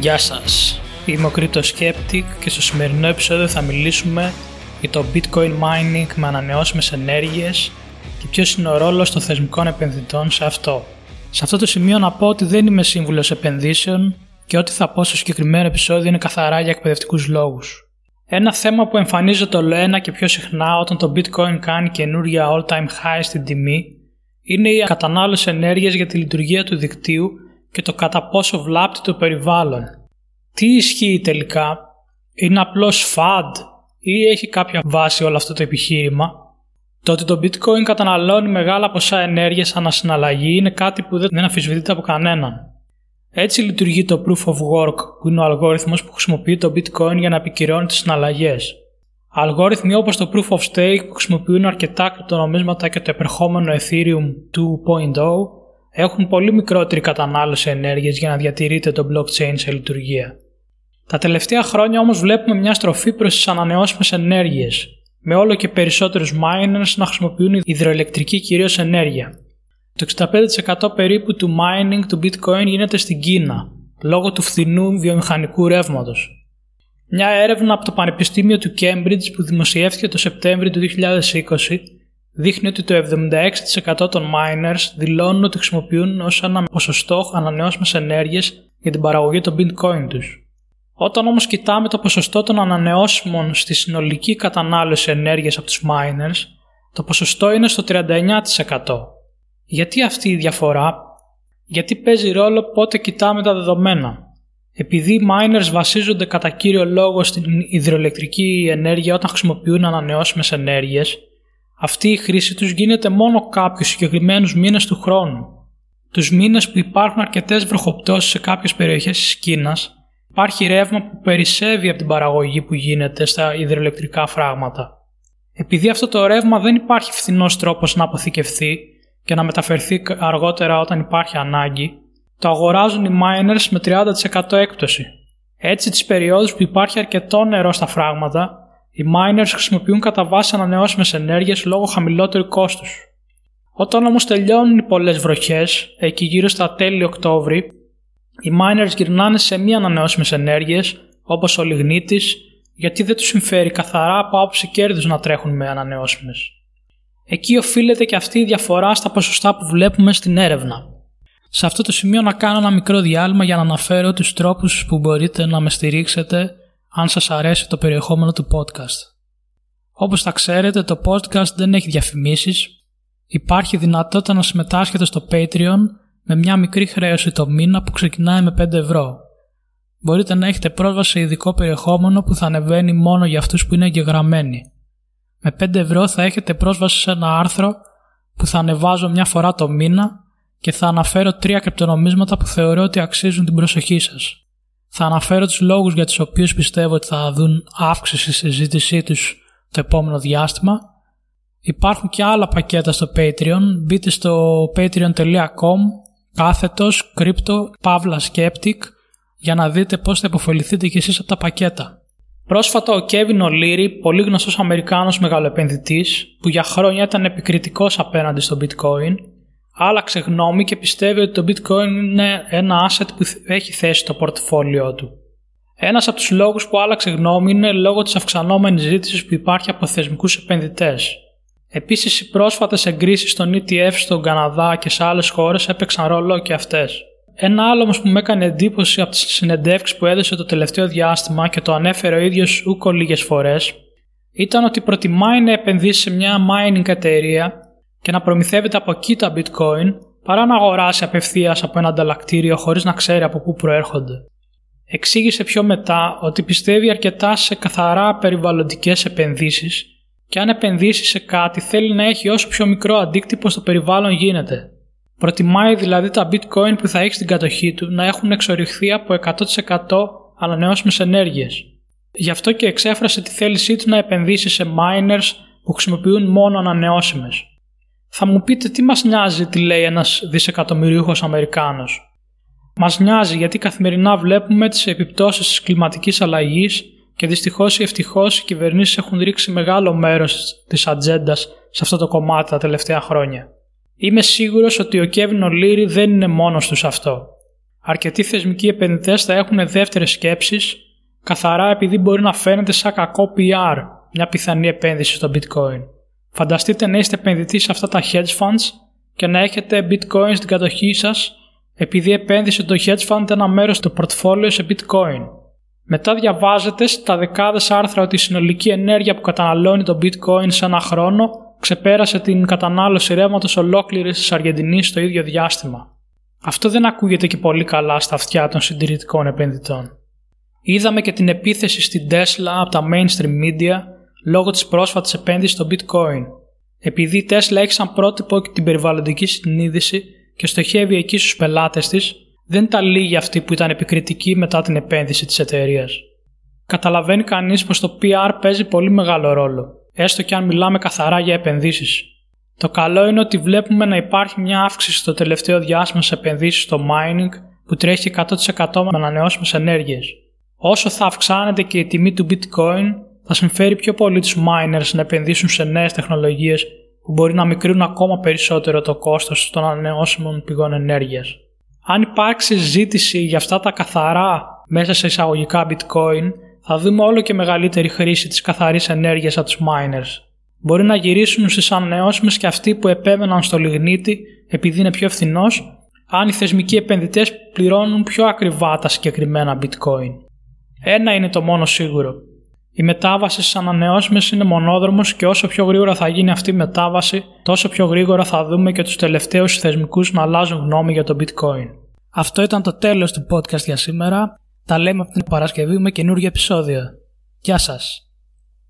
Γεια σας, είμαι ο Κρήτο Skeptic και στο σημερινό επεισόδιο θα μιλήσουμε για το Bitcoin mining με ανανεώσιμες ενέργειες και ποιος είναι ο ρόλος των θεσμικών επενδυτών σε αυτό. Σε αυτό το σημείο να πω ότι δεν είμαι σύμβουλος επενδύσεων και ό,τι θα πω στο συγκεκριμένο επεισόδιο είναι καθαρά για εκπαιδευτικούς λόγους. Ένα θέμα που εμφανίζεται όλο ένα και πιο συχνά όταν το bitcoin κάνει καινούρια all time high στην τιμή είναι η κατανάλωση ενέργειας για τη λειτουργία του δικτύου και το κατά πόσο βλάπτει το περιβάλλον. Τι ισχύει τελικά, είναι απλώς FAD ή έχει κάποια βάση όλο αυτό το επιχείρημα; Το ότι το bitcoin καταναλώνει μεγάλα ποσά ενέργειας ανασυναλλαγή είναι κάτι που δεν αμφισβητείται από κανέναν. Έτσι λειτουργεί το Proof of Work που είναι ο αλγόριθμος που χρησιμοποιεί το bitcoin για να επικυρώνει τις συναλλαγές. Αλγόριθμοι όπως το Proof of Stake που χρησιμοποιούν αρκετά κρυπτονομίσματα και το επερχόμενο Ethereum 2.0 έχουν πολύ μικρότερη κατανάλωση ενέργειας για να διατηρείται το blockchain σε λειτουργία. Τα τελευταία χρόνια όμως βλέπουμε μια στροφή προς τις ανανεώσιμες ενέργειες, με όλο και περισσότερους miners να χρησιμοποιούν υδροελεκτρική κυρίως ενέργεια. Το 65% περίπου του mining του bitcoin γίνεται στην Κίνα, λόγω του φθηνού βιομηχανικού ρεύματος. Μια έρευνα από το Πανεπιστήμιο του Cambridge που δημοσιεύτηκε το Σεπτέμβριο του 2020 δείχνει ότι το 76% των miners δηλώνουν ότι χρησιμοποιούν ως ένα ποσοστό ανανεώσιμες ενέργειες για την παραγωγή των bitcoin τους. Όταν όμως κοιτάμε το ποσοστό των ανανεώσιμων στη συνολική κατανάλωση ενέργειας από τους miners, το ποσοστό είναι στο 39%. Γιατί αυτή η διαφορά, γιατί παίζει ρόλο πότε κοιτάμε τα δεδομένα; Επειδή οι miners βασίζονται κατά κύριο λόγο στην υδροελεκτρική ενέργεια όταν χρησιμοποιούν ανανεώσιμες ενέργειες, αυτή η χρήση τους γίνεται μόνο κάποιους συγκεκριμένους μήνες του χρόνου. Τους μήνες που υπάρχουν αρκετές βροχοπτώσεις σε κάποιες περιοχές της Κίνας, υπάρχει ρεύμα που περισσεύει από την παραγωγή που γίνεται στα υδροελεκτρικά φράγματα. Επειδή αυτό το ρεύμα δεν υπάρχει φθηνός τρόπος να αποθηκευθεί και να μεταφερθεί αργότερα όταν υπάρχει ανάγκη, το αγοράζουν οι miners με 30% έκπτωση. Έτσι τις περιόδους που υπάρχει αρκετό νερό στα φράγματα οι miners χρησιμοποιούν κατά βάση ανανεώσιμες ενέργειες λόγω χαμηλότερου κόστους. Όταν όμως τελειώνουν οι πολλές βροχές, εκεί γύρω στα τέλη Οκτώβρη, οι miners γυρνάνε σε μη ανανεώσιμες ενέργειες όπως ο λιγνίτης, γιατί δεν τους συμφέρει καθαρά από άποψη κέρδους να τρέχουν με ανανεώσιμες. Εκεί οφείλεται και αυτή η διαφορά στα ποσοστά που βλέπουμε στην έρευνα. Σε αυτό το σημείο να κάνω ένα μικρό διάλειμμα για να αναφέρω τους τρόπους που μπορείτε να με στηρίξετε αν σας αρέσει το περιεχόμενο του podcast. Όπως θα ξέρετε το podcast δεν έχει διαφημίσεις, υπάρχει δυνατότητα να συμμετάσχετε στο Patreon με μια μικρή χρέωση το μήνα που ξεκινάει με 5 ευρώ. Μπορείτε να έχετε πρόσβαση σε ειδικό περιεχόμενο που θα ανεβαίνει μόνο για αυτούς που είναι εγγεγραμμένοι. Με 5 ευρώ θα έχετε πρόσβαση σε ένα άρθρο που θα ανεβάζω μια φορά το μήνα και θα αναφέρω τρία κρυπτονομίσματα που θεωρώ ότι αξίζουν την προσοχή σας. Θα αναφέρω τους λόγους για τους οποίους πιστεύω ότι θα δουν αύξηση στη ζήτησή τους το επόμενο διάστημα. Υπάρχουν και άλλα πακέτα στο Patreon. Μπείτε στο patreon.com κάθετος crypto pavla skeptic για να δείτε πώς θα υποφεληθείτε κι εσείς από τα πακέτα. Πρόσφατα ο Kevin O'Leary, πολύ γνωστός Αμερικάνος μεγαλοεπενδυτής, που για χρόνια ήταν επικριτικός απέναντι στο bitcoin, άλλαξε γνώμη και πιστεύει ότι το bitcoin είναι ένα asset που έχει θέσει το πορτοφόλιό του. Ένας από τους λόγους που άλλαξε γνώμη είναι λόγω της αυξανόμενης ζήτησης που υπάρχει από θεσμικούς επενδυτές. Επίσης οι πρόσφατες εγκρίσεις των ETF στον Καναδά και σε άλλες χώρες έπαιξαν ρόλο και αυτές. Ένα άλλο όμως που με έκανε εντύπωση από τις συνεντεύξεις που έδωσε το τελευταίο διάστημα και το ανέφερε ο ίδιος ούκο λίγες φορές, ήταν ότι προτιμάει να επενδύσει σε μια mining εταιρεία και να προμηθεύεται από εκεί τα bitcoin παρά να αγοράσει απευθείας από ένα ανταλλακτήριο χωρίς να ξέρει από πού προέρχονται. Εξήγησε πιο μετά ότι πιστεύει αρκετά σε καθαρά περιβαλλοντικές επενδύσεις και αν επενδύσει σε κάτι θέλει να έχει όσο πιο μικρό αντίκτυπο στο περιβάλλον γίνεται. Προτιμάει δηλαδή τα bitcoin που θα έχει στην κατοχή του να έχουν εξοριχθεί από 100% ανανεώσιμες ενέργειες. Γι' αυτό και εξέφρασε τη θέλησή του να επενδύσει σε miners που χρησιμοποιούν μόνο ανανεώσιμες. Θα μου πείτε τι μας νοιάζει τι λέει ένας δισεκατομμυρίουχος Αμερικάνος; Μας νοιάζει γιατί καθημερινά βλέπουμε τις επιπτώσεις της κλιματικής αλλαγής και δυστυχώς ή ευτυχώς οι κυβερνήσεις έχουν ρίξει μεγάλο μέρος της ατζέντα σε αυτό το κομμάτι τα τελευταία χρόνια. Είμαι σίγουρος ότι ο Κέβιν Ολύρη δεν είναι μόνος τους σε αυτό. Αρκετοί θεσμικοί επενδυτές θα έχουν δεύτερες σκέψεις, καθαρά επειδή μπορεί να φαίνεται σαν κακό PR μια πιθανή επένδυση στο bitcoin. Φανταστείτε να είστε επενδυτής σε αυτά τα hedge funds και να έχετε bitcoin στην κατοχή σας επειδή επένδυσε το hedge fund ένα μέρος του portfolio σε bitcoin. Μετά διαβάζετε στα δεκάδες άρθρα ότι η συνολική ενέργεια που καταναλώνει το bitcoin σε ένα χρόνο ξεπέρασε την κατανάλωση ρεύματος ολόκληρης της Αργεντινής στο ίδιο διάστημα. Αυτό δεν ακούγεται και πολύ καλά στα αυτιά των συντηρητικών επενδυτών. Είδαμε και την επίθεση στην Tesla από τα mainstream media λόγω της πρόσφατης επένδυσης στο bitcoin. Επειδή η Tesla έχει σαν πρότυπο και την περιβαλλοντική συνείδηση και στοχεύει εκεί στους πελάτες της, δεν ήταν λίγοι αυτοί που ήταν επικριτικοί μετά την επένδυση της εταιρείας. Καταλαβαίνει κανείς πως το PR παίζει πολύ μεγάλο ρόλο, έστω και αν μιλάμε καθαρά για επενδύσεις. Το καλό είναι ότι βλέπουμε να υπάρχει μια αύξηση στο τελευταίο διάστημα σε επενδύσεις στο mining που τρέχει 100% με ανανεώσιμες ενέργειες. Όσο θα αυξάνεται και η τιμή του bitcoin, θα συμφέρει πιο πολύ τους miners να επενδύσουν σε νέες τεχνολογίες που μπορεί να μικρύνουν ακόμα περισσότερο το κόστος των ανανεώσιμων πηγών ενέργειας. Αν υπάρξει ζήτηση για αυτά τα καθαρά μέσα σε εισαγωγικά bitcoin, θα δούμε όλο και μεγαλύτερη χρήση της καθαρής ενέργειας από τους miners. Μπορεί να γυρίσουν στις ανανεώσιμες και αυτοί που επέμεναν στο λιγνίτη επειδή είναι πιο φθηνός, αν οι θεσμικοί επενδυτές πληρώνουν πιο ακριβά τα συγκεκριμένα bitcoin. Ένα είναι το μόνο σίγουρο. Η μετάβαση στι ανανεώσιμες είναι μονόδρομος και όσο πιο γρήγορα θα γίνει αυτή η μετάβαση, τόσο πιο γρήγορα θα δούμε και τους τελευταίους θεσμικούς να αλλάζουν γνώμη για το bitcoin. Αυτό ήταν το τέλος του podcast για σήμερα. Τα λέμε από την Παρασκευή με καινούργιο επεισόδιο. Γεια σας!